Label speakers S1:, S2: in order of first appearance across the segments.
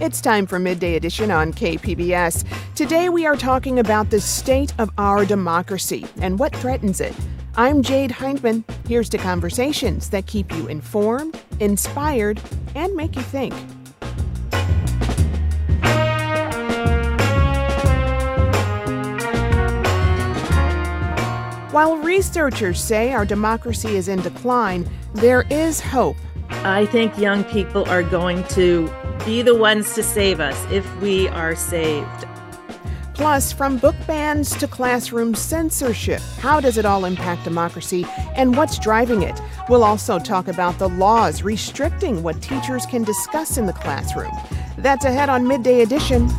S1: It's time for Midday Edition on KPBS. Today we are talking about the state of our democracy and what threatens it. I'm Jade Hindman. Here's to conversations that keep you informed, inspired, and make you think. While researchers say our democracy is in decline, there is hope.
S2: I think young people are going to be the ones to save us if we are saved.
S1: Plus, from book bans to classroom censorship, how does it all impact democracy and what's driving it? We'll also talk about the laws restricting what teachers can discuss in the classroom. That's ahead on Midday Edition.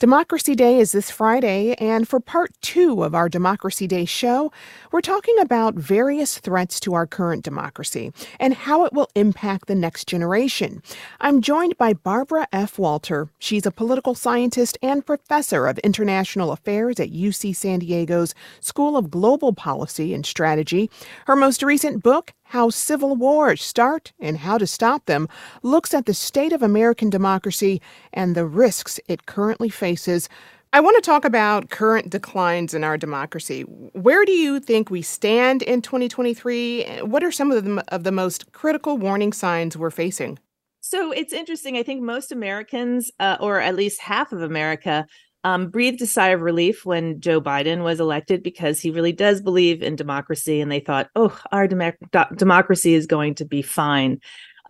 S1: Democracy Day is this Friday, and for part two of our Democracy Day show, we're talking about various threats to our current democracy and how it will impact the next generation. I'm joined by Barbara F. Walter. She's a political scientist and professor of international affairs at UC San Diego's School of Global Policy and Strategy. Her most recent book, how Civil Wars Start and How to Stop Them looks at the state of American democracy and the risks it currently faces. I want to talk about current declines in our democracy. Where do you think we stand in 2023? What are some of the, of the most critical warning signs we're facing?
S2: So it's interesting. I think most Americans, uh, or at least half of America, um, breathed a sigh of relief when Joe Biden was elected because he really does believe in democracy. And they thought, oh, our dem- democracy is going to be fine.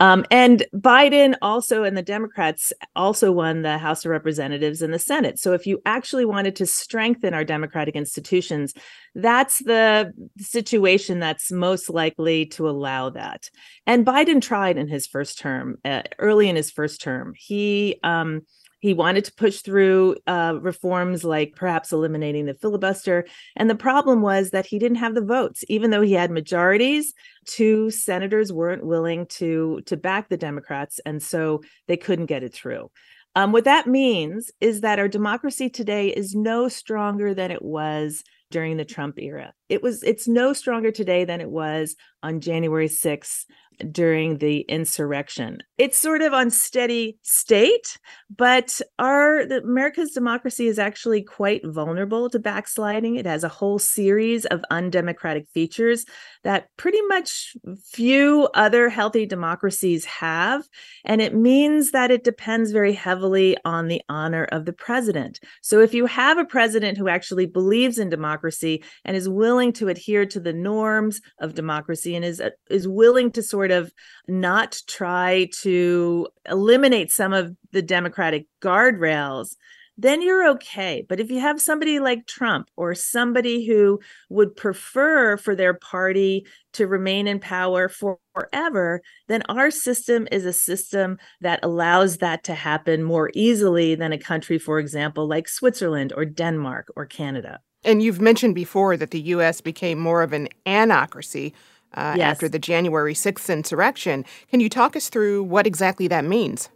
S2: Um, and Biden also and the Democrats also won the House of Representatives and the Senate. So if you actually wanted to strengthen our democratic institutions, that's the situation that's most likely to allow that. And Biden tried in his first term, uh, early in his first term. He um, he wanted to push through uh, reforms like perhaps eliminating the filibuster. And the problem was that he didn't have the votes, even though he had majorities. Two senators weren't willing to to back the Democrats, and so they couldn't get it through. Um, what that means is that our democracy today is no stronger than it was during the Trump era. It was it's no stronger today than it was on January 6th during the insurrection. It's sort of on steady state, but our America's democracy is actually quite vulnerable to backsliding. It has a whole series of undemocratic features that pretty much few other healthy democracies have, and it means that it depends very heavily on the honor of the president. So if you have a president who actually believes in democracy and is willing to adhere to the norms of democracy and is uh, is willing to sort of not try to eliminate some of the democratic guardrails then you're okay. But if you have somebody like Trump or somebody who would prefer for their party to remain in power for forever, then our system is a system that allows that to happen more easily than a country, for example, like Switzerland or Denmark or Canada.
S1: And you've mentioned before that the U.S. became more of an anocracy uh, yes. after the January 6th insurrection. Can you talk us through what exactly that means?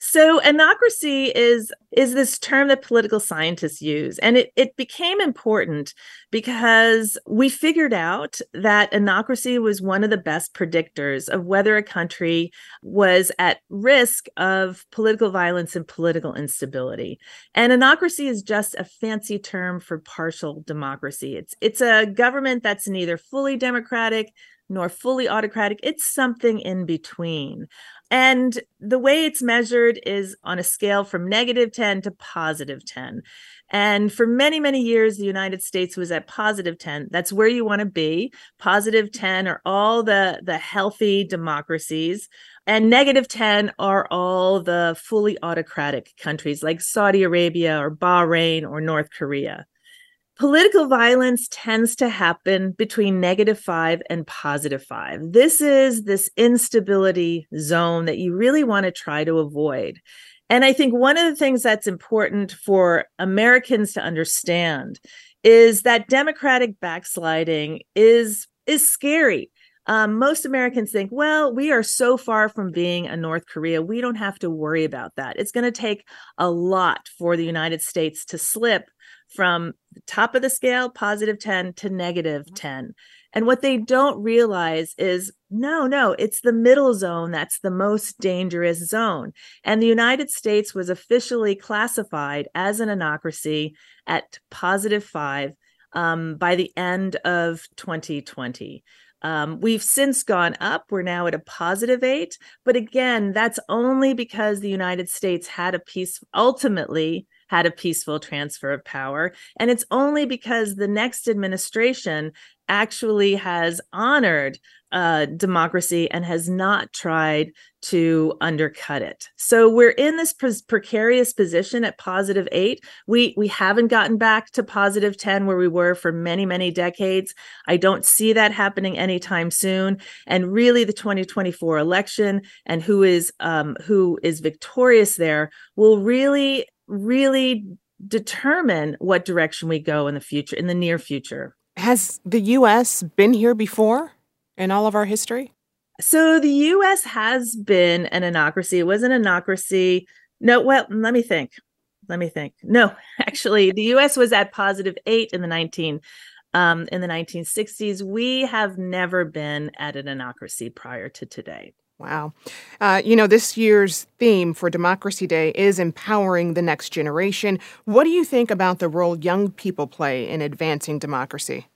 S2: So anocracy is is this term that political scientists use and it it became important because we figured out that anocracy was one of the best predictors of whether a country was at risk of political violence and political instability. And anocracy is just a fancy term for partial democracy. It's it's a government that's neither fully democratic nor fully autocratic. It's something in between. And the way it's measured is on a scale from negative 10 to positive 10. And for many, many years, the United States was at positive 10. That's where you want to be. Positive 10 are all the, the healthy democracies, and negative 10 are all the fully autocratic countries like Saudi Arabia or Bahrain or North Korea. Political violence tends to happen between negative five and positive five. This is this instability zone that you really want to try to avoid. And I think one of the things that's important for Americans to understand is that democratic backsliding is is scary. Um, most Americans think, well, we are so far from being a North Korea, we don't have to worry about that. It's going to take a lot for the United States to slip from the top of the scale, positive 10, to mm-hmm. 10. And what they don't realize is no, no, it's the middle zone that's the most dangerous zone. And the United States was officially classified as an anocracy at positive five um, by the end of 2020. Um, we've since gone up. We're now at a positive eight. But again, that's only because the United States had a peace, ultimately had a peaceful transfer of power. And it's only because the next administration actually has honored uh, democracy and has not tried to undercut it. So we're in this pre- precarious position at positive eight. We we haven't gotten back to positive ten where we were for many many decades. I don't see that happening anytime soon. And really, the 2024 election and who is um, who is victorious there will really really determine what direction we go in the future, in the near future.
S1: Has the U.S. been here before in all of our history?
S2: So the U.S. has been an anocracy. It was an anocracy. No, well, let me think. Let me think. No, actually, the U.S. was at positive eight in the 19 um, in the 1960s. We have never been at an anocracy prior to today.
S1: Wow. Uh, you know, this year's theme for Democracy Day is empowering the next generation. What do you think about the role young people play in advancing democracy?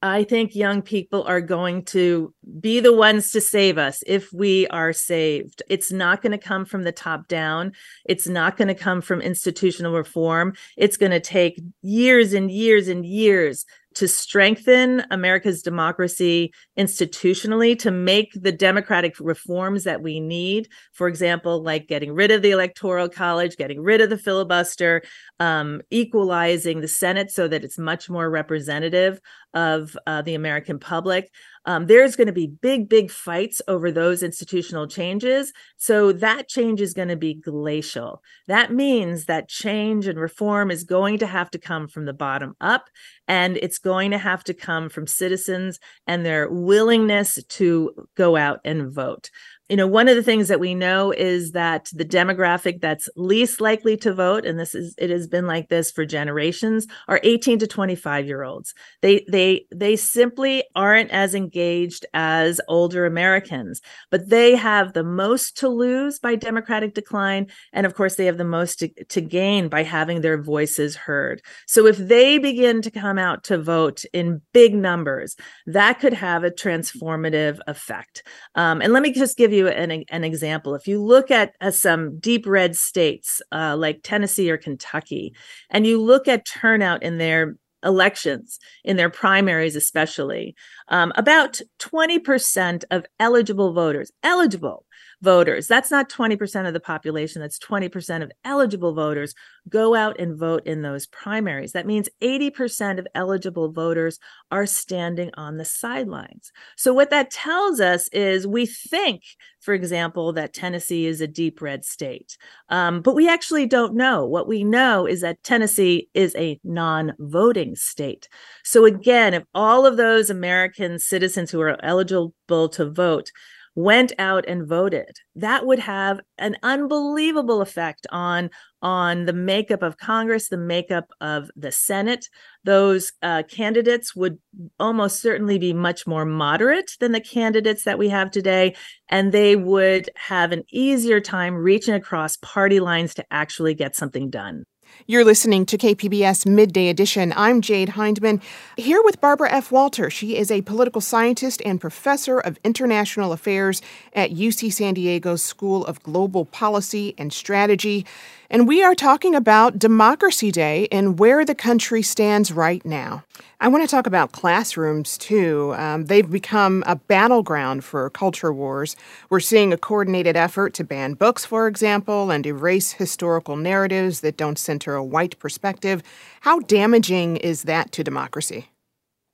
S2: I think young people are going to be the ones to save us if we are saved. It's not going to come from the top down. It's not going to come from institutional reform. It's going to take years and years and years to strengthen America's democracy institutionally, to make the democratic reforms that we need. For example, like getting rid of the Electoral College, getting rid of the filibuster, um, equalizing the Senate so that it's much more representative of uh, the American public. Um, there's going to be big, big fights over those institutional changes. So that change is going to be glacial. That means that change and reform is going to have to come from the bottom up, and it's going to have to come from citizens and their willingness to go out and vote you know one of the things that we know is that the demographic that's least likely to vote and this is it has been like this for generations are 18 to 25 year olds. They they they simply aren't as engaged as older americans but they have the most to lose by democratic decline and of course they have the most to, to gain by having their voices heard. So if they begin to come out to vote in big numbers that could have a transformative effect. Um, and let me just give you an, an example. If you look at uh, some deep red states uh, like Tennessee or Kentucky, and you look at turnout in their elections, in their primaries especially, um, about 20% of eligible voters, eligible voters, that's not 20% of the population, that's 20% of eligible voters, go out and vote in those primaries. That means 80% of eligible voters are standing on the sidelines. So, what that tells us is we think, for example, that Tennessee is a deep red state, um, but we actually don't know. What we know is that Tennessee is a non voting state. So, again, if all of those American citizens who are eligible to vote went out and voted. That would have an unbelievable effect on on the makeup of congress the makeup of the senate. Those uh, candidates would almost certainly be much more moderate than the candidates that we have today and they would have an easier time reaching across party lines to actually get something done
S1: You're listening to KPBS Midday Edition. I'm Jade Hindman, here with Barbara F. Walter. She is a political scientist and professor of international affairs at UC San Diego's School of Global Policy and Strategy. And we are talking about Democracy Day and where the country stands right now. I want to talk about classrooms too. Um, they've become a battleground for culture wars. We're seeing a coordinated effort to ban books, for example, and erase historical narratives that don't center a white perspective. How damaging is that to democracy?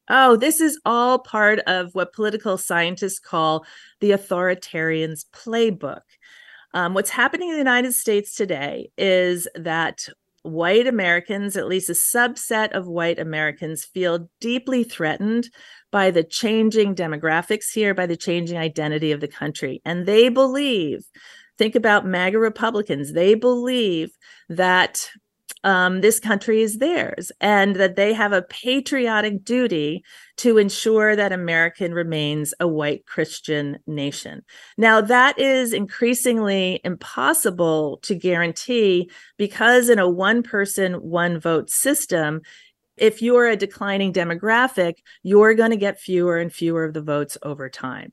S2: Oh, this is all part of what political scientists call the authoritarian's playbook. Um, what's happening in the United States today is that white Americans, at least a subset of white Americans, feel deeply threatened by the changing demographics here, by the changing identity of the country. And they believe, think about MAGA Republicans, they believe that um, this country is theirs and that they have a patriotic duty to ensure that America remains a white Christian nation. Now, that is increasingly impossible to guarantee because in a one person, one vote system, if you're a declining demographic, you're going to get fewer and fewer of the votes over time.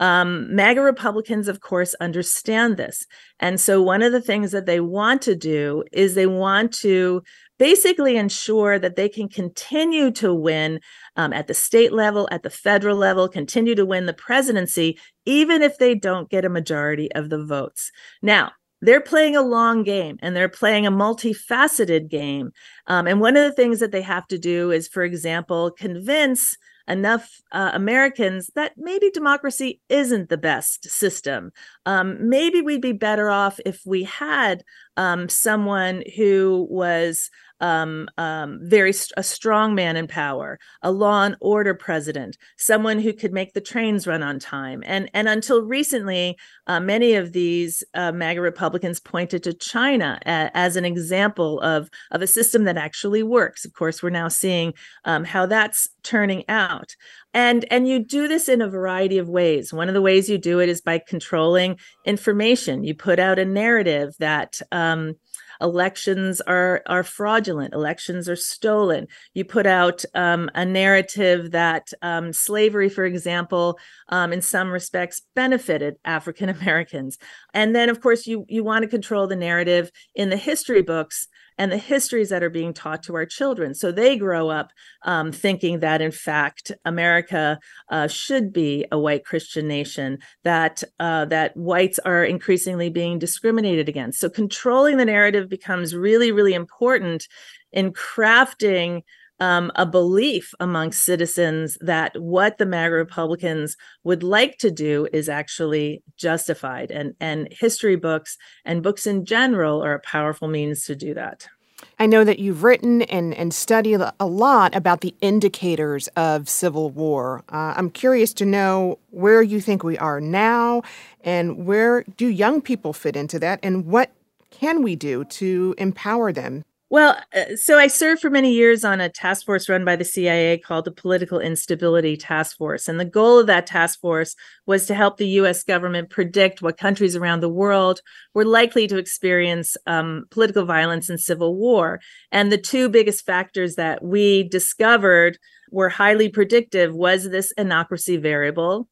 S2: Um, MAGA Republicans, of course, understand this. And so, one of the things that they want to do is they want to basically ensure that they can continue to win um, at the state level, at the federal level, continue to win the presidency, even if they don't get a majority of the votes. Now, they're playing a long game and they're playing a multifaceted game. Um, and one of the things that they have to do is, for example, convince enough uh, Americans that maybe democracy isn't the best system. Um, maybe we'd be better off if we had um, someone who was um, um, very st- a strong man in power, a law and order president, someone who could make the trains run on time. And and until recently, uh, many of these uh, MAGA Republicans pointed to China a- as an example of of a system that actually works. Of course, we're now seeing um, how that's turning out. And and you do this in a variety of ways. One of the ways you do it is by controlling information. You put out a narrative that um, elections are are fraudulent elections are stolen. You put out um, a narrative that um, slavery for example um, in some respects benefited african americans and then of course you you want to control the narrative in the history books and the histories that are being taught to our children. So they grow up um, thinking that, in fact, America uh, should be a white Christian nation, that uh, that whites are increasingly being discriminated against. So controlling the narrative becomes really, really important in crafting um, a belief amongst citizens that what the MAGA Republicans would like to do is actually justified. And, and history books and books in general are a powerful means to do that.
S1: I know that you've written and, and studied a lot about the indicators of civil war. Uh, I'm curious to know where you think we are now and where do young people fit into that and what can we do to empower them
S2: well, uh, so I served for many years on a task force run by the CIA called the Political Instability Task Force. And the goal of that task force was to help the US government predict what countries around the world were likely to experience um, political violence and civil war. And the two biggest factors that we discovered were highly predictive was this anocracy variable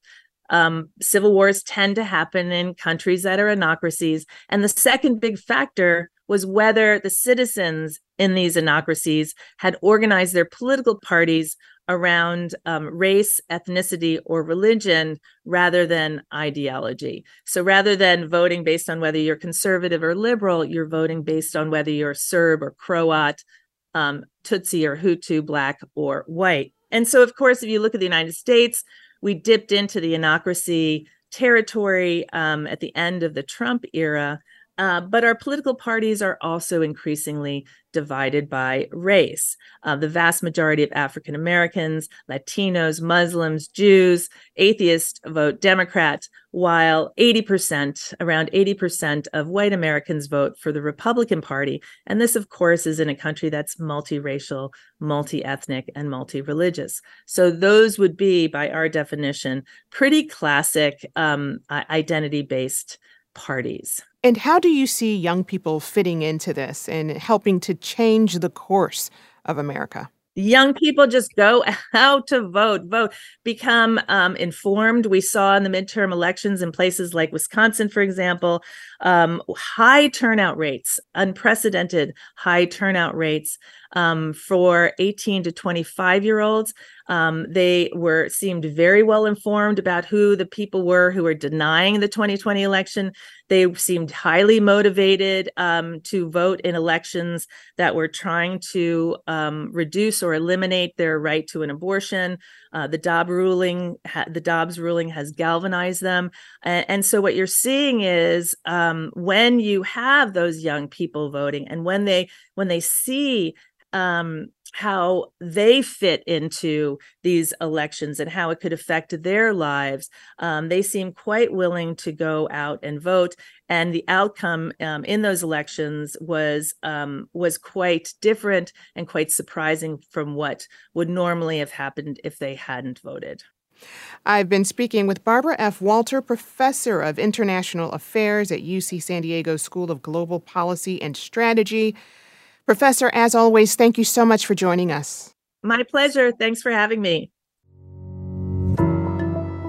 S2: um, civil wars tend to happen in countries that are anocracies. And the second big factor was whether the citizens in these anocracies had organized their political parties around um, race, ethnicity, or religion rather than ideology. So rather than voting based on whether you're conservative or liberal, you're voting based on whether you're Serb or Croat, um, Tutsi or Hutu, black or white. And so, of course, if you look at the United States, we dipped into the anocracy territory um, at the end of the Trump era. Uh, but our political parties are also increasingly divided by race. Uh, the vast majority of African Americans, Latinos, Muslims, Jews, atheists vote Democrat, while 80%, around 80% of white Americans vote for the Republican Party. And this, of course, is in a country that's multiracial, multi ethnic, and multi religious. So those would be, by our definition, pretty classic um, identity based parties.
S1: And how do you see young people fitting into this and helping to change the course of America?
S2: young people just go out to vote vote become um, informed we saw in the midterm elections in places like wisconsin for example um, high turnout rates unprecedented high turnout rates um, for 18 to 25 year olds um, they were seemed very well informed about who the people were who were denying the 2020 election. They seemed highly motivated um, to vote in elections that were trying to um, reduce or eliminate their right to an abortion. Uh, the Dobbs ruling, the Dobbs ruling has galvanized them, and, and so what you're seeing is um, when you have those young people voting, and when they when they see um, how they fit into these elections and how it could affect their lives. Um, they seem quite willing to go out and vote, and the outcome um, in those elections was um, was quite different and quite surprising from what would normally have happened if they hadn't voted.
S1: I've been speaking with Barbara F. Walter, professor of international affairs at UC San Diego School of Global Policy and Strategy. Professor, as always, thank you so much for joining us.
S2: My pleasure. Thanks for having me.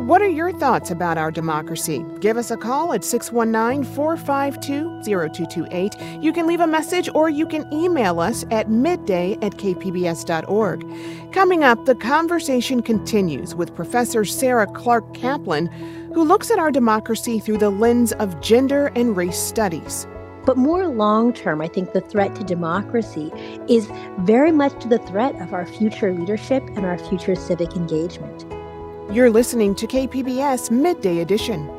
S1: What are your thoughts about our democracy? Give us a call at 619 452 0228. You can leave a message or you can email us at midday at kpbs.org. Coming up, the conversation continues with Professor Sara Clarke Kaplan, who looks at our democracy through the lens of gender and race studies.
S3: But more long term, I think the threat to democracy is very much to the threat of our future leadership and our future civic engagement.
S1: You're listening to KPBS Midday Edition.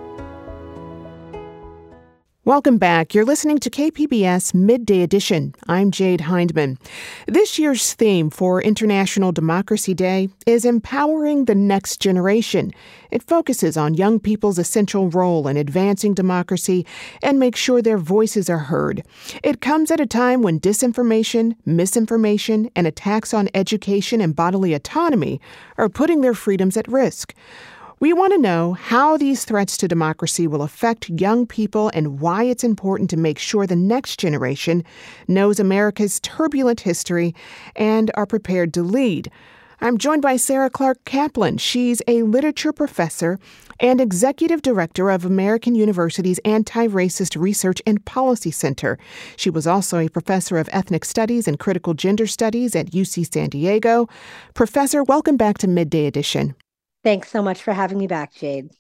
S1: Welcome back. You're listening to KPBS Midday Edition. I'm Jade Hindman. This year's theme for International Democracy Day is Empowering the Next Generation. It focuses on young people's essential role in advancing democracy and makes sure their voices are heard. It comes at a time when disinformation, misinformation, and attacks on education and bodily autonomy are putting their freedoms at risk. We want to know how these threats to democracy will affect young people and why it's important to make sure the next generation knows America's turbulent history and are prepared to lead. I'm joined by Sara Clarke Kaplan. She's a literature professor and executive director of American University's Anti Racist Research and Policy Center. She was also a professor of ethnic studies and critical gender studies at UC San Diego. Professor, welcome back to Midday Edition.
S3: Thanks so much for having me back, Jade.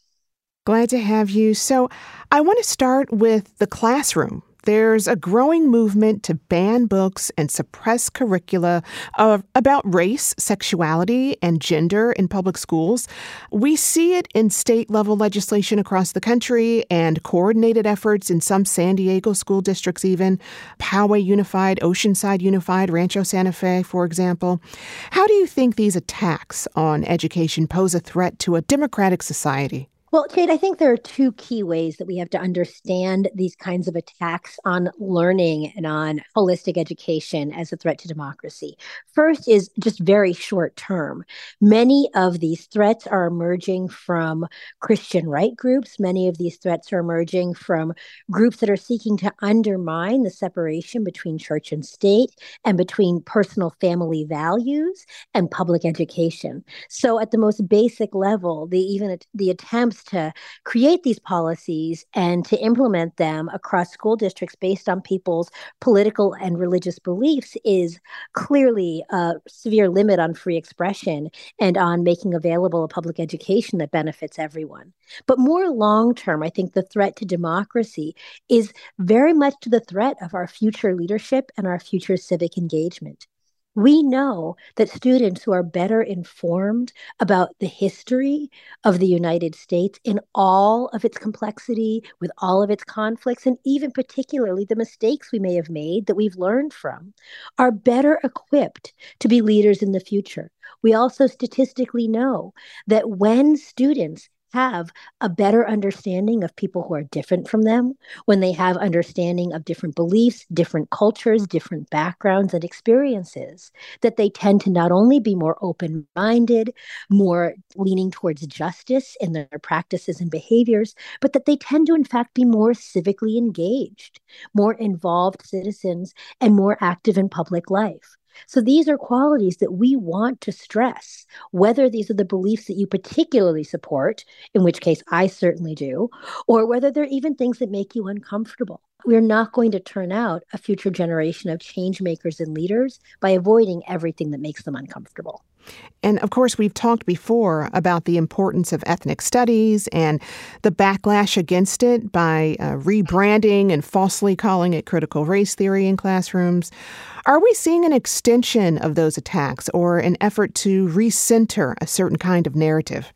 S1: Glad to have you. So, I want to start with the classroom. There's a growing movement to ban books and suppress curricula of, about race, sexuality, and gender in public schools. We see it in state level legislation across the country and coordinated efforts in some San Diego school districts, even Poway Unified, Oceanside Unified, Rancho Santa Fe, for example. How do you think these attacks on education pose a threat to a democratic society?
S3: Well, Jade, I think there are two key ways that we have to understand these kinds of attacks on learning and on holistic education as a threat to democracy. First is just very short term. Many of these threats are emerging from Christian right groups. Many of these threats are emerging from groups that are seeking to undermine the separation between church and state and between personal family values and public education. So, at the most basic level, the even the attempts to create these policies and to implement them across school districts based on people's political and religious beliefs is clearly a severe limit on free expression and on making available a public education that benefits everyone. But more long term, I think the threat to democracy is very much to the threat of our future leadership and our future civic engagement. We know that students who are better informed about the history of the United States in all of its complexity, with all of its conflicts, and even particularly the mistakes we may have made that we've learned from, are better equipped to be leaders in the future. We also statistically know that when students have a better understanding of people who are different from them, when they have understanding of different beliefs, different cultures, different backgrounds and experiences, that they tend to not only be more open minded, more leaning towards justice in their practices and behaviors, but that they tend to, in fact, be more civically engaged, more involved citizens, and more active in public life. So these are qualities that we want to stress, whether these are the beliefs that you particularly support, in which case I certainly do, or whether they're even things that make you uncomfortable. We're not going to turn out a future generation of change makers and leaders by avoiding everything that makes them uncomfortable.
S1: And of course, we've talked before about the importance of ethnic studies and the backlash against it by uh, rebranding and falsely calling it critical race theory in classrooms. Are we seeing an extension of those attacks or an effort to recenter a certain kind of narrative?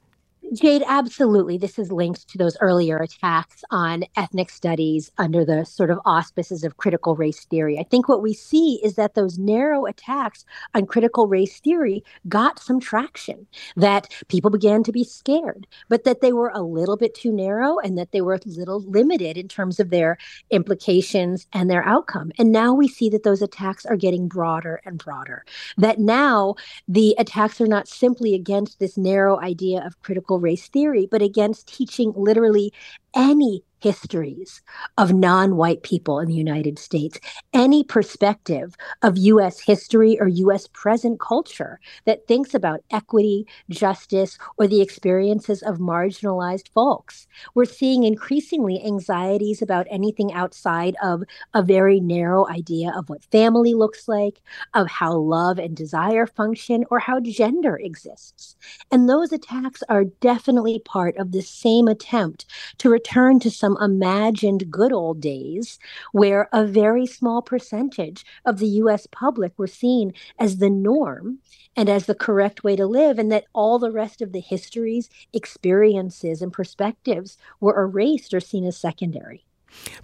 S3: Jade, absolutely. This is linked to those earlier attacks on ethnic studies under the sort of auspices of critical race theory. I think what we see is that those narrow attacks on critical race theory got some traction, that people began to be scared, but that they were a little bit too narrow and that they were a little limited in terms of their implications and their outcome. And now we see that those attacks are getting broader and broader, that now the attacks are not simply against this narrow idea of critical race theory, but against teaching literally any histories of non white people in the United States, any perspective of US history or US present culture that thinks about equity, justice, or the experiences of marginalized folks. We're seeing increasingly anxieties about anything outside of a very narrow idea of what family looks like, of how love and desire function, or how gender exists. And those attacks are definitely part of the same attempt to return to some imagined good old days where a very small percentage of the US public were seen as the norm and as the correct way to live, and that all the rest of the histories, experiences, and perspectives were erased or seen as secondary.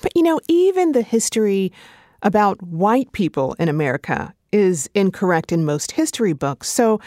S1: But you know, even the history about white people in America is incorrect in most history books. So,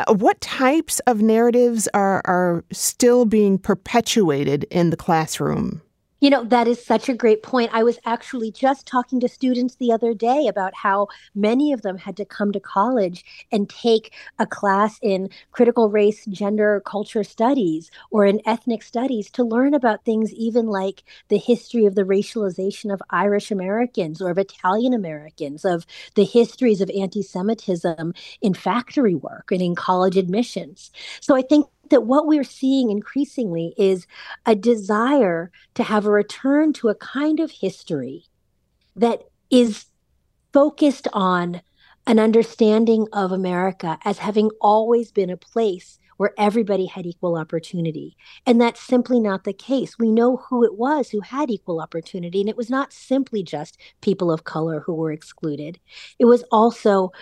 S1: uh, what types of narratives are, are still being perpetuated in the classroom?
S3: You know, that is such a great point. I was actually just talking to students the other day about how many of them had to come to college and take a class in critical race, gender, culture studies or in ethnic studies to learn about things even like the history of the racialization of Irish Americans or of Italian Americans, of the histories of anti Semitism in factory work and in college admissions. So I think that what we're seeing increasingly is a desire to have a return to a kind of history that is focused on an understanding of America as having always been a place where everybody had equal opportunity. And that's simply not the case. We know who it was who had equal opportunity, and it was not simply just people of color who were excluded, it was also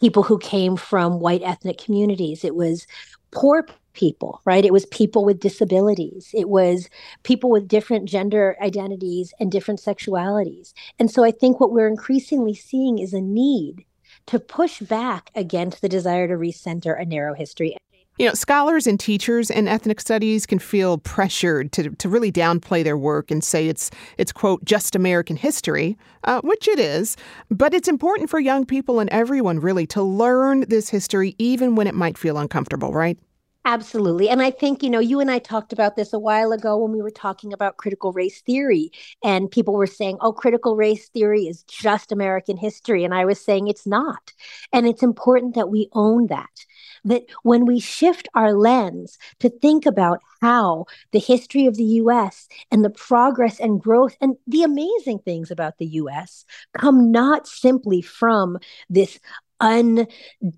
S3: people who came from white ethnic communities. It was poor people, right? It was people with disabilities. It was people with different gender identities and different sexualities. And so I think what we're increasingly seeing is a need to push back against the desire to recenter a narrow history.
S1: You know, scholars and teachers in ethnic studies can feel pressured to, to really downplay their work and say it's it's quote just American history, uh, which it is. But it's important for young people and everyone really to learn this history, even when it might feel uncomfortable, right?
S3: Absolutely. And I think, you know, you and I talked about this a while ago when we were talking about critical race theory. And people were saying, oh, critical race theory is just American history. And I was saying it's not. And it's important that we own that. That when we shift our lens to think about how the history of the US and the progress and growth and the amazing things about the US come not simply from this un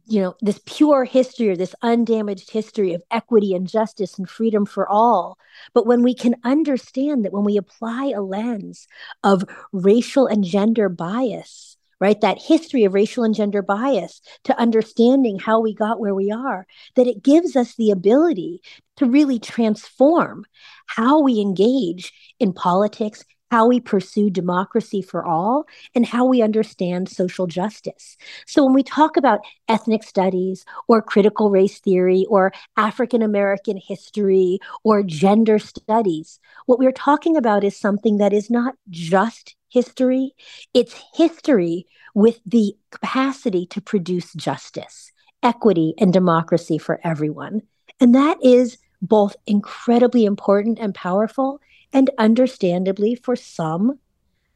S3: you know this pure history or this undamaged history of equity and justice and freedom for all but when we can understand that when we apply a lens of racial and gender bias right? That history of racial and gender bias to understanding how we got where we are that it gives us the ability to really transform how we engage in politics how we pursue democracy for all, and how we understand social justice. So, when we talk about ethnic studies or critical race theory or African American history or gender studies, what we're talking about is something that is not just history, it's history with the capacity to produce justice, equity, and democracy for everyone. And that is both incredibly important and powerful, and understandably for some,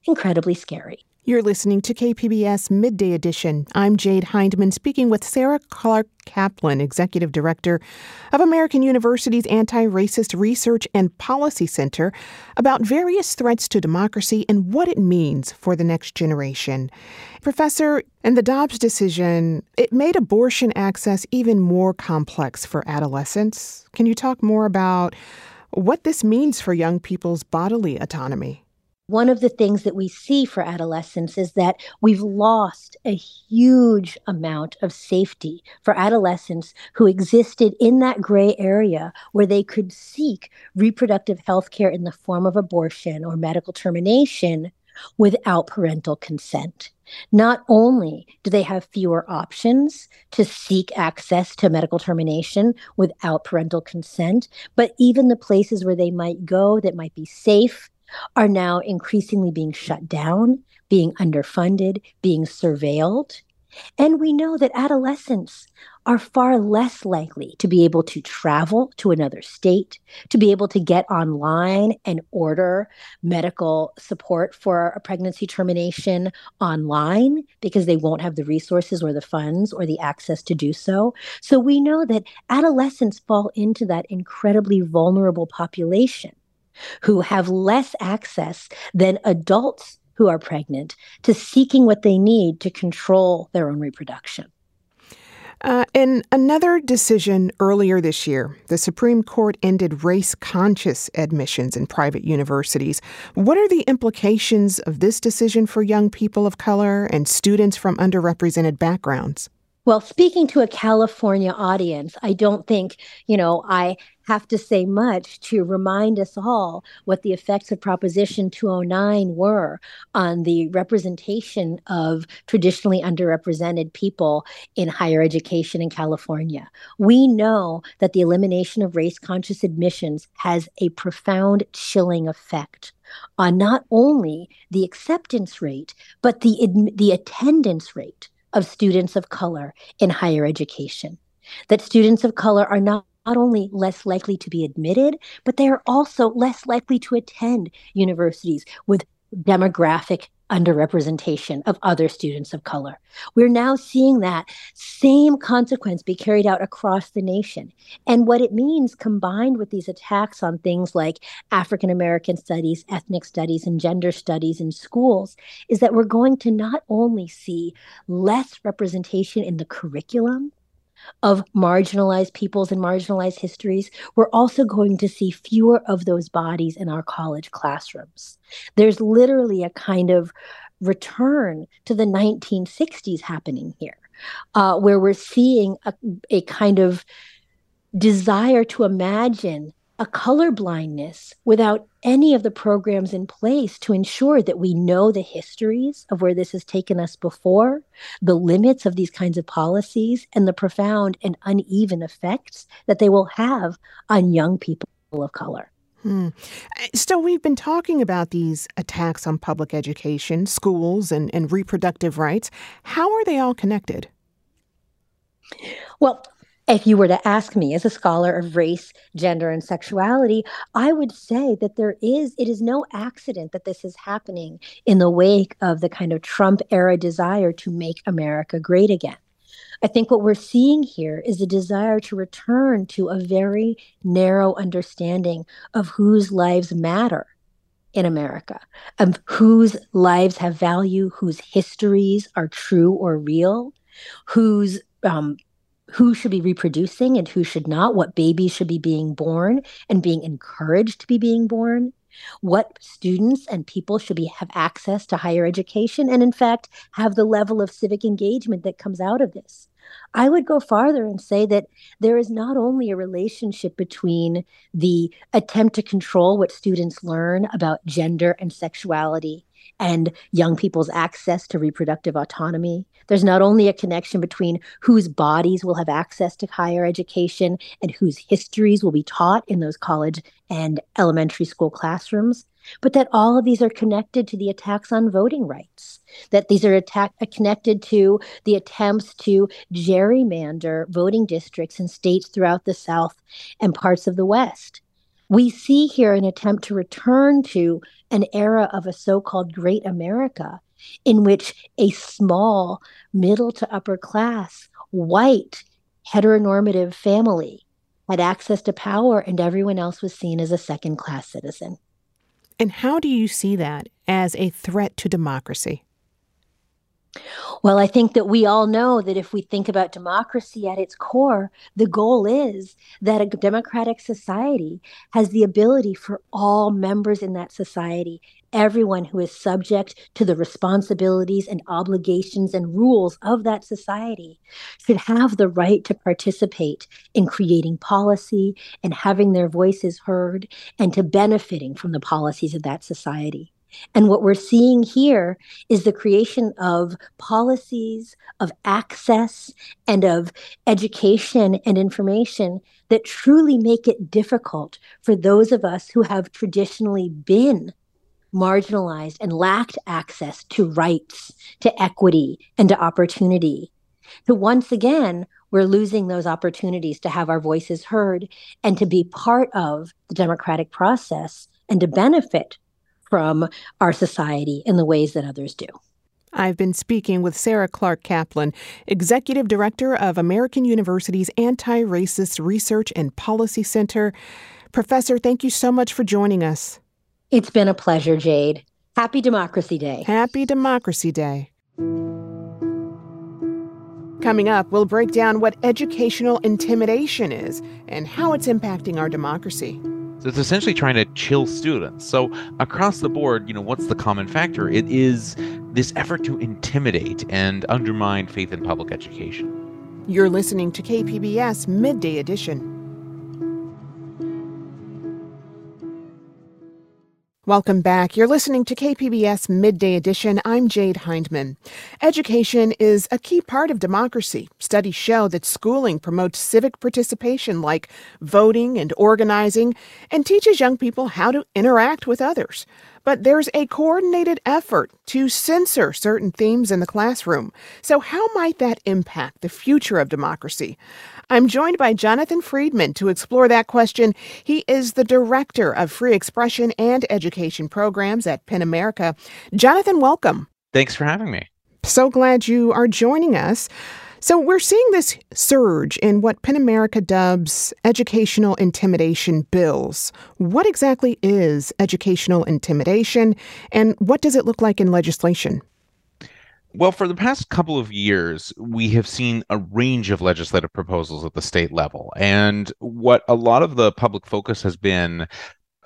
S3: incredibly scary.
S1: You're listening to KPBS Midday Edition. I'm Jade Hindman speaking with Sara Clarke Kaplan, Executive Director of American University's Anti Racist Research and Policy Center, about various threats to democracy and what it means for the next generation. Professor, in the Dobbs decision, it made abortion access even more complex for adolescents. Can you talk more about what this means for young people's bodily autonomy?
S3: one of the things that we see for adolescents is that we've lost a huge amount of safety for adolescents who existed in that gray area where they could seek reproductive health care in the form of abortion or medical termination without parental consent. Not only do they have fewer options to seek access to medical termination without parental consent, but even the places where they might go that might be safe are now increasingly being shut down, being underfunded, being surveilled. And we know that adolescents are far less likely to be able to travel to another state, to be able to get online and order medical support for a pregnancy termination online because they won't have the resources or the funds or the access to do so. So we know that adolescents fall into that incredibly vulnerable population who have less access than adults who are pregnant to seeking what they need to control their own reproduction.
S1: Uh, in another decision earlier this year, the Supreme Court ended race conscious admissions in private universities. What are the implications of this decision for young people of color and students from underrepresented backgrounds?
S3: Well, speaking to a California audience, I don't think, you know, I have to say much to remind us all what the effects of Proposition 209 were on the representation of traditionally underrepresented people in higher education in California. We know that the elimination of race conscious admissions has a profound chilling effect on not only the acceptance rate, but the, the attendance rate of students of color in higher education. That students of color are not not only less likely to be admitted, but they are also less likely to attend universities with demographic underrepresentation of other students of color. We're now seeing that same consequence be carried out across the nation. And what it means, combined with these attacks on things like African American studies, ethnic studies, and gender studies in schools, is that we're going to not only see less representation in the curriculum, of marginalized peoples and marginalized histories, we're also going to see fewer of those bodies in our college classrooms. There's literally a kind of return to the 1960s happening here, uh, where we're seeing a, a kind of desire to imagine a color blindness without any of the programs in place to ensure that we know the histories of where this has taken us before, the limits of these kinds of policies, and the profound and uneven effects that they will have on young people of color.
S1: Hmm. So, we've been talking about these attacks on public education, schools, and, and reproductive rights. How are they all connected?
S3: Well, if you were to ask me as a scholar of race, gender, and sexuality, I would say that there is, it is no accident that this is happening in the wake of the kind of Trump era desire to make America great again. I think what we're seeing here is a desire to return to a very narrow understanding of whose lives matter in America, of whose lives have value, whose histories are true or real, whose um, who should be reproducing and who should not, what babies should be being born and being encouraged to be being born, what students and people should be have access to higher education and in fact have the level of civic engagement that comes out of this. I would go farther and say that there is not only a relationship between the attempt to control what students learn about gender and sexuality and young people's access to reproductive autonomy. There's not only a connection between whose bodies will have access to higher education and whose histories will be taught in those college and elementary school classrooms, but that all of these are connected to the attacks on voting rights, that these are attack- uh, connected to the attempts to gerrymander voting districts in states throughout the South and parts of the West. We see here an attempt to return to an era of a so called Great America in which a small, middle to upper class, white, heteronormative family had access to power and everyone else was seen as a second class citizen.
S1: And how do you see that as a threat to democracy?
S3: Well, I think that we all know that if we think about democracy at its core, the goal is that a democratic society has the ability for all members in that society, everyone who is subject to the responsibilities and obligations and rules of that society, should have the right to participate in creating policy and having their voices heard and to benefiting from the policies of that society. And what we're seeing here is the creation of policies, of access, and of education and information that truly make it difficult for those of us who have traditionally been marginalized and lacked access to rights, to equity, and to opportunity. To once again, we're losing those opportunities to have our voices heard and to be part of the democratic process and to benefit from our society in the ways that others do.
S1: I've been speaking with Sara Clarke Kaplan, Executive Director of American University's Anti Racist Research and Policy Center. Professor, thank you so much for joining us.
S3: It's been a pleasure, Jade. Happy Democracy Day.
S1: Happy Democracy Day. Coming up, we'll break down what educational intimidation is and how it's impacting our democracy.
S4: So it's essentially trying to chill students. So across the board, you know, what's the common factor? It is this effort to intimidate and undermine faith in public education.
S1: You're listening to KPBS Midday Edition. Welcome back. You're listening to KPBS Midday Edition. I'm Jade Hindman. Education is a key part of democracy. Studies show that schooling promotes civic participation like voting and organizing and teaches young people how to interact with others. But there's a coordinated effort to censor certain themes in the classroom. So, how might that impact the future of democracy? I'm joined by Jonathan Friedman to explore that question. He is the Director of Free Expression and Education Programs at PEN America. Jonathan, welcome.
S4: Thanks for having me.
S1: So glad you are joining us. So, we're seeing this surge in what PEN America dubs educational intimidation bills. What exactly is educational intimidation, and what does it look like in legislation?
S4: Well, for the past couple of years, we have seen a range of legislative proposals at the state level. And what a lot of the public focus has been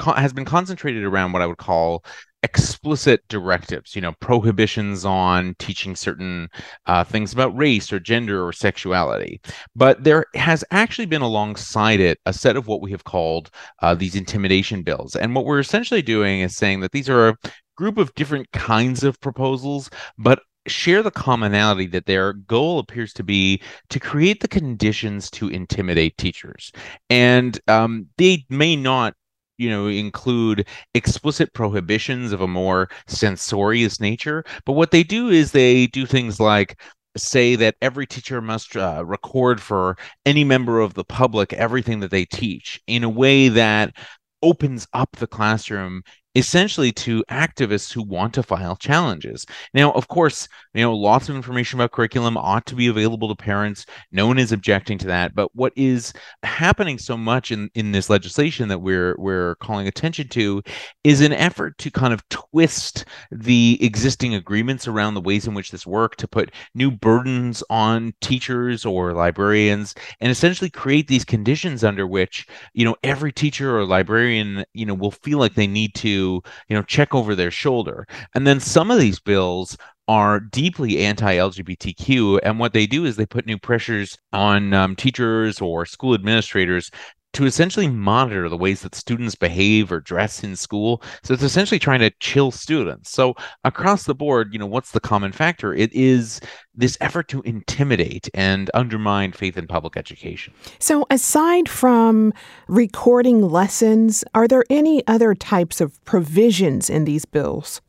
S4: has been concentrated around what I would call explicit directives, you know, prohibitions on teaching certain uh, things about race or gender or sexuality. But there has actually been alongside it a set of what we have called uh, these intimidation bills. And what we're essentially doing is saying that these are a group of different kinds of proposals, but share the commonality that their goal appears to be to create the conditions to intimidate teachers. And um, they may not you know include explicit prohibitions of a more censorious nature. But what they do is they do things like say that every teacher must uh, record for any member of the public everything that they teach in a way that opens up the classroom essentially to activists who want to file challenges. Now, of course, you know, lots of information about curriculum ought to be available to parents. No one is objecting to that. But what is happening so much in, in this legislation that we're we're calling attention to is an effort to kind of twist the existing agreements around the ways in which this work to put new burdens on teachers or librarians and essentially create these conditions under which, you know, every teacher or librarian, you know, will feel like they need to you know check over their shoulder. And then some of these bills are deeply anti-LGBTQ, and what they do is they put new pressures on um, teachers or school administrators to essentially monitor the ways that students behave or dress in school. So it's essentially trying to chill students. So across the board, you know, what's the common factor? It is this effort to intimidate and undermine faith in public education.
S1: So aside from recording lessons, are there any other types of provisions in these bills?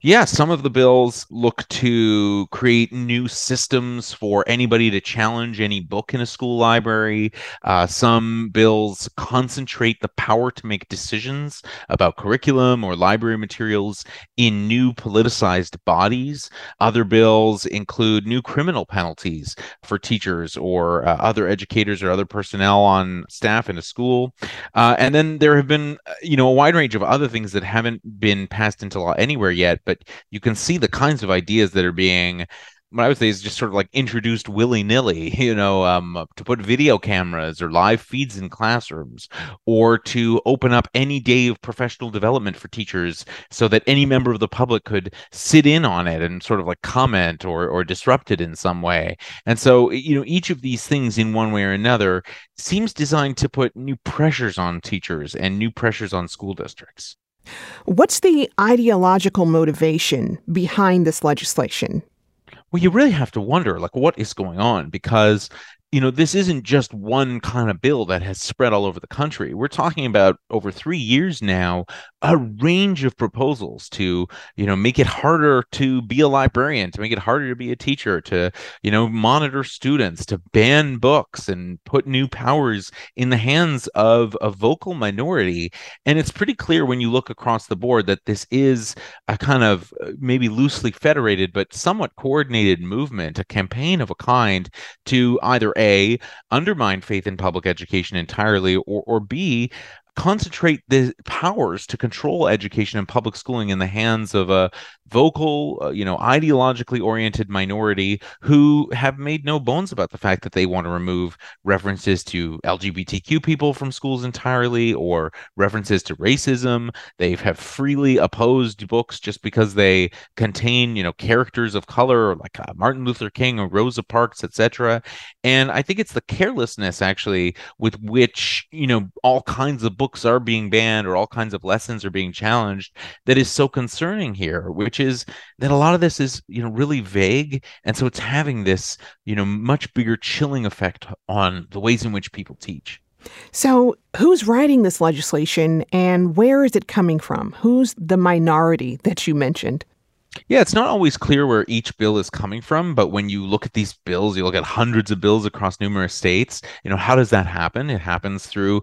S4: Yeah, some of the bills look to create new systems for anybody to challenge any book in a school library. Uh, some bills concentrate the power to make decisions about curriculum or library materials in new politicized bodies. Other bills include new criminal penalties for teachers or uh, other educators or other personnel on staff in a school. Uh, and then there have been, uh, you know, a wide range of other things that haven't been passed into law anywhere yet, but you can see the kinds of ideas that are being what I would say is just sort of like introduced willy nilly, you know, um, to put video cameras or live feeds in classrooms, or to open up any day of professional development for teachers so that any member of the public could sit in on it and sort of like comment or or disrupt it in some way. And so, you know, each of these things in one way or another seems designed to put new pressures on teachers and new pressures on school districts.
S1: What's the ideological motivation behind this legislation?
S4: Well, you really have to wonder, like, what is going on? Because you know, this isn't just one kind of bill that has spread all over the country. We're talking about over three years now, a range of proposals to, you know, make it harder to be a librarian, to make it harder to be a teacher, to, you know, monitor students, to ban books and put new powers in the hands of a vocal minority. And it's pretty clear when you look across the board that this is a kind of uh, maybe loosely federated, but somewhat coordinated movement, a campaign of a kind to either a, undermine faith in public education entirely, or, or B, concentrate the powers to control education and public schooling in the hands of a vocal, uh, you know, ideologically oriented minority who have made no bones about the fact that they want to remove references to LGBTQ people from schools entirely or references to racism. They have freely opposed books just because they contain, you know, characters of color like uh, Martin Luther King or Rosa Parks, etc. And I think it's the carelessness actually with which, you know, all kinds of books are being banned or all kinds of lessons are being challenged that is so concerning here, which is that a lot of this is you know really vague. And so it's having this you know much bigger chilling effect on the ways in which people teach.
S1: So who's writing this legislation and where is it coming from? Who's the minority that you mentioned?
S4: Yeah, it's not always clear where each bill is coming from, but when you look at these bills, you look at hundreds of bills across numerous states, you know, how does that happen? It happens through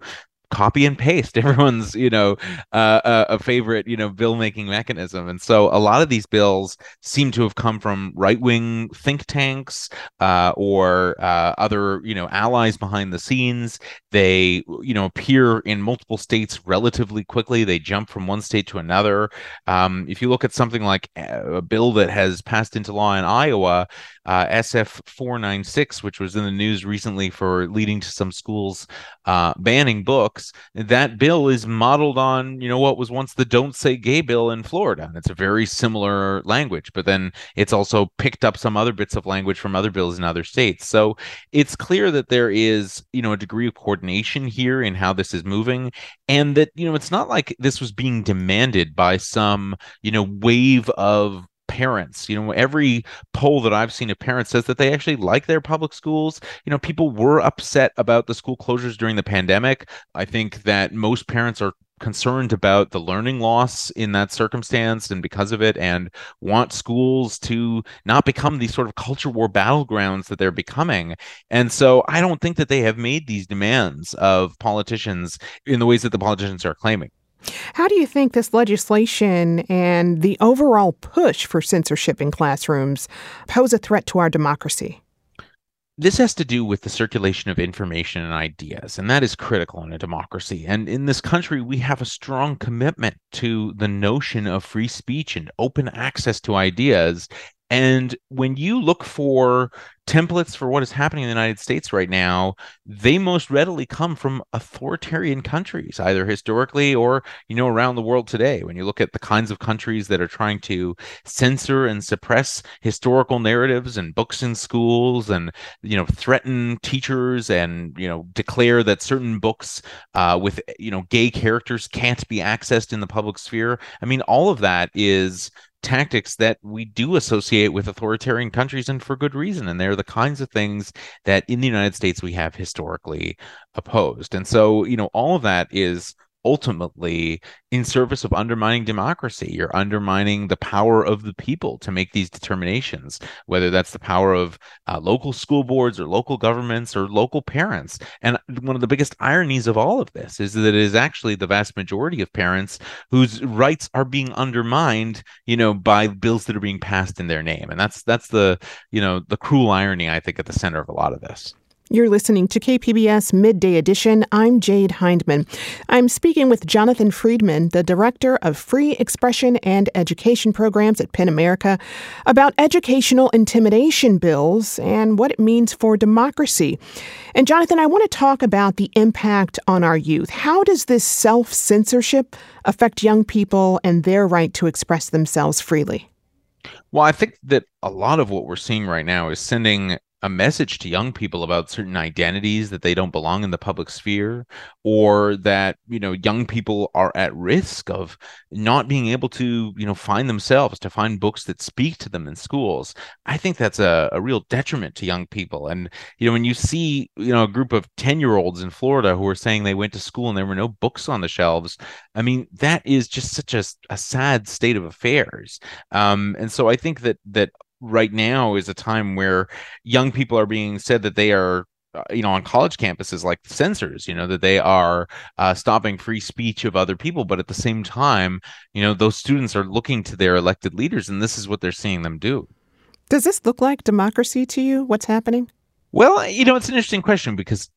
S4: copy and paste. Everyone's you know uh, a, a, favorite you know bill making mechanism. And so a lot of these bills seem to have come from right wing think tanks uh, or uh, other you know allies behind the scenes. They you know appear in multiple states relatively quickly. They jump from one state to another. Um, if you look at something like uh, a bill that has passed into law in iowa uh, SF 496, which was in the news recently for leading to some schools uh, banning books. That bill is modeled on, you know, what was once the Don't Say Gay bill in Florida. And it's a very similar language, but then it's also picked up some other bits of language from other bills in other states. So it's clear that there is, you know, a degree of coordination here in how this is moving. And that, you know, it's not like this was being demanded by some, you know, wave of parents. You know, every poll that I've seen of parents says that they actually like their public schools. You know, people were upset about the school closures during the pandemic. I think that most parents are concerned about the learning loss in that circumstance and because of it and want schools to not become these sort of culture war battlegrounds that they're becoming and so i don't think that they have made these demands of politicians in the ways that the politicians are claiming
S1: how do you think this legislation and the overall push for censorship in classrooms pose a threat to our democracy?
S4: This has to do with the circulation of information and ideas, and that is critical in a democracy. And in this country, we have a strong commitment to the notion of free speech and open access to ideas And when you look for templates for what is happening in the United States right now, they most readily come from authoritarian countries, either historically or you know around the world today. When you look at the kinds of countries that are trying to censor and suppress historical narratives and books in schools, and you know threaten teachers and you know declare that certain books uh, with you know gay characters can't be accessed in the public sphere. I mean, all of that is tactics that we do associate with authoritarian countries and for good reason and they're the kinds of things that in the United States we have historically opposed. And so you know all of that is ultimately in service of undermining democracy. You're undermining the power of the people to make these determinations, whether that's the power of uh, local school boards or local governments or local parents. And one of the biggest ironies of all of this is that it is actually the vast majority of parents whose rights are being undermined, you know, by bills that are being passed in their name. And that's that's the, you know, the cruel irony I think at the center of a lot of this.
S1: You're listening to KPBS Midday Edition. I'm Jade Hindman. I'm speaking with Jonathan Friedman, the Director of Free Expression and Education Programs at PEN America, about educational intimidation bills and what it means for democracy. And Jonathan, I want to talk about the impact on our youth. How does this self censorship affect young people and their right to express themselves freely?
S4: Well, I think that a lot of what we're seeing right now is sending a message to young people about certain identities that they don't belong in the public sphere or that you know young people are at risk of not being able to you know find themselves to find books that speak to them in schools. I think that's a, a real detriment to young people. And you know when you see you know a group of 10 year olds in florida who are saying they went to school and there were no books on the shelves i mean that is just such a, a sad state of affairs. Um, and so i think that that right now is a time where young people are being said that they are uh, you know on college campuses like censors you know that they are uh, stopping free speech of other people. But at the same time you know those students are looking to their elected leaders and this is what they're seeing them do.
S1: Does this look like democracy to you? What's happening?
S4: Well you know it's an interesting question because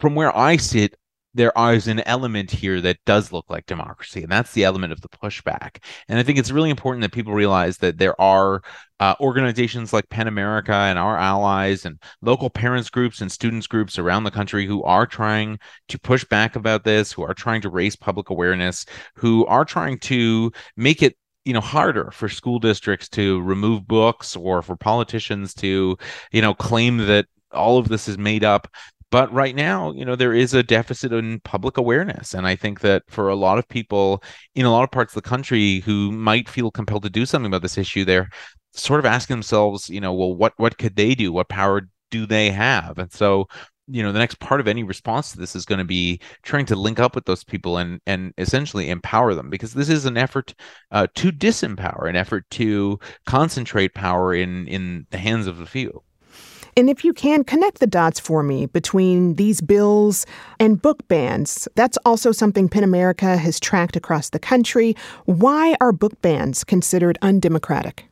S4: from where i sit there is an element here that does look like democracy, and that's the element of the pushback. And I think it's really important that people realize that there are uh, organizations like PEN America and our allies, and local parents groups and students groups around the country who are trying to push back about this, who are trying to raise public awareness, who are trying to make it you know harder for school districts to remove books or for politicians to you know claim that all of this is made up but right now, you know, there is a deficit in public awareness. And I think that for a lot of people in a lot of parts of the country who might feel compelled to do something about this issue, they're sort of asking themselves, you know, well, what what could they do? What power do they have? And so you know the next part of any response to this is going to be trying to link up with those people and and essentially empower them because this is an effort uh, to disempower an effort to concentrate power in in the hands of the few
S1: and if you can, connect the dots for me between these bills and book bans. That's also something PEN America has tracked across the country. Why are book bans considered undemocratic?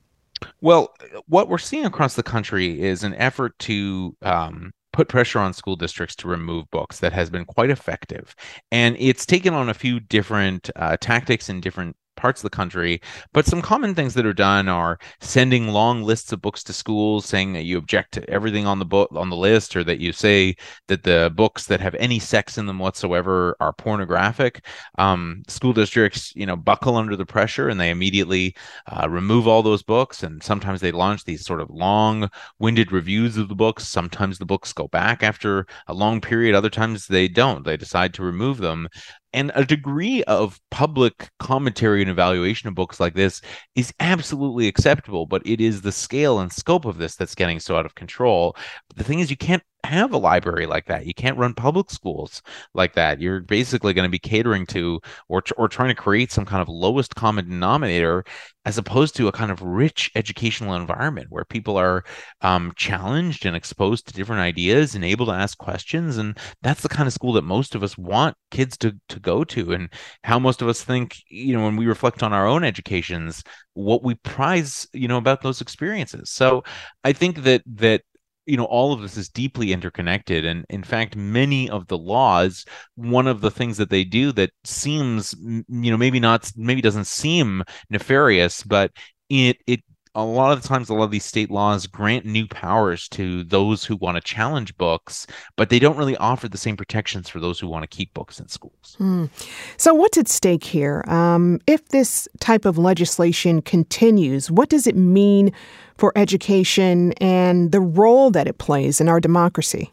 S4: Well, what we're seeing across the country is an effort to um, put pressure on school districts to remove books that has been quite effective. And it's taken on a few different uh, tactics and different parts of the country. But some common things that are done are sending long lists of books to schools, saying that you object to everything on the book on the list, or that you say that the books that have any sex in them whatsoever are pornographic. Um, school districts, you know, buckle under the pressure and they immediately uh, remove all those books. And sometimes they launch these sort of long-winded reviews of the books. Sometimes the books go back after a long period. Other times they don't. They decide to remove them and a degree of public commentary and evaluation of books like this is absolutely acceptable but it is the scale and scope of this that's getting so out of control. The thing is you can't have a library like that. You can't run public schools like that. You're basically going to be catering to or or trying to create some kind of lowest common denominator as opposed to a kind of rich educational environment where people are um, challenged and exposed to different ideas and able to ask questions. And that's the kind of school that most of us want kids to to go to. And how most of us think, you know, when we reflect on our own educations, what we prize, you know, about those experiences. So I think that that you know all of this is deeply interconnected and in fact many of the laws one of the things that they do that seems you know maybe not maybe doesn't seem nefarious but it it a lot of the times, a lot of these state laws grant new powers to those who want to challenge books, but they don't really offer the same protections for those who want to keep books in schools.
S1: Mm. So, what's at stake here? Um, if this type of legislation continues, what does it mean for education and the role that it plays in our democracy?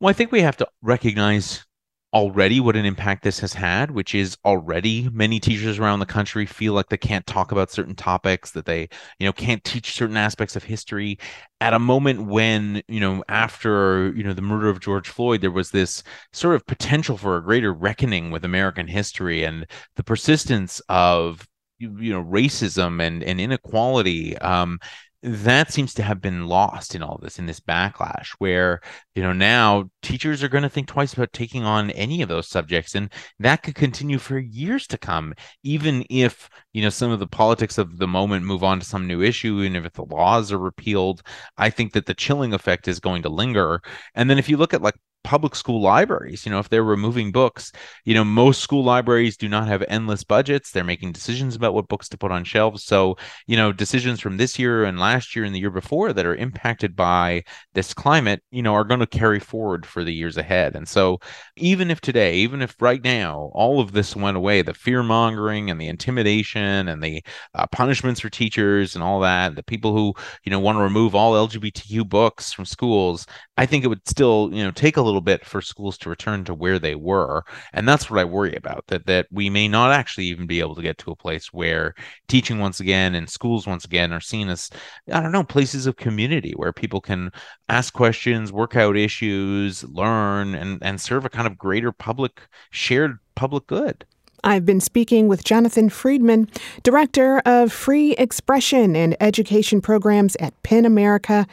S4: Well, I think we have to recognize already what an impact this has had, which is already many teachers around the country feel like they can't talk about certain topics, that they, you know, can't teach certain aspects of history. At a moment when, you know, after, you know, the murder of George Floyd, there was this sort of potential for a greater reckoning with American history and the persistence of you know racism and and inequality. Um that seems to have been lost in all this in this backlash where you know now teachers are going to think twice about taking on any of those subjects and that could continue for years to come even if you know some of the politics of the moment move on to some new issue and if the laws are repealed. I think that the chilling effect is going to linger. And then if you look at like public school libraries you know if they're removing books you know most school libraries do not have endless budgets. They're making decisions about what books to put on shelves. So you know decisions from this year and last year and the year before that are impacted by this climate you know are going to carry forward for the years ahead. And so even if today even if right now all of this went away the fear mongering and the intimidation and the uh, punishments for teachers and all that the people who you know want to remove all lgbtq books from schools i think it would still you know take a little bit for schools to return to where they were and that's what i worry about that that we may not actually even be able to get to a place where teaching once again and schools once again are seen as i don't know places of community where people can ask questions work out issues learn and and serve a kind of greater public shared public good
S1: I've been speaking with Jonathan Friedman, Director of Free Expression and Education Programs at PEN America.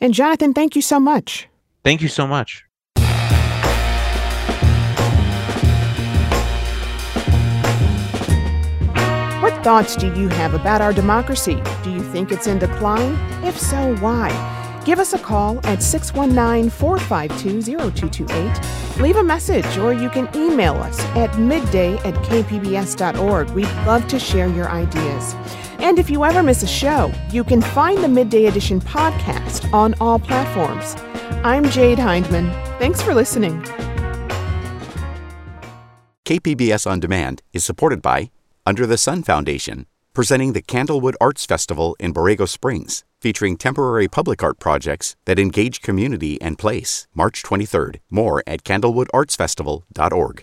S1: And Jonathan, thank you so much.
S4: Thank you so much.
S1: What thoughts do you have about our democracy? Do you think it's in decline? If so, why? Give us a call at 619 452 0228. Leave a message or you can email us at midday at kpbs.org. We'd love to share your ideas. And if you ever miss a show, you can find the Midday Edition podcast on all platforms. I'm Jade Hindman. Thanks for listening.
S5: KPBS On Demand is supported by Under the Sun Foundation, presenting the Candlewood Arts Festival in Borrego Springs, featuring temporary public art projects that engage community and place. March 23rd. More at candlewoodartsfestival.org.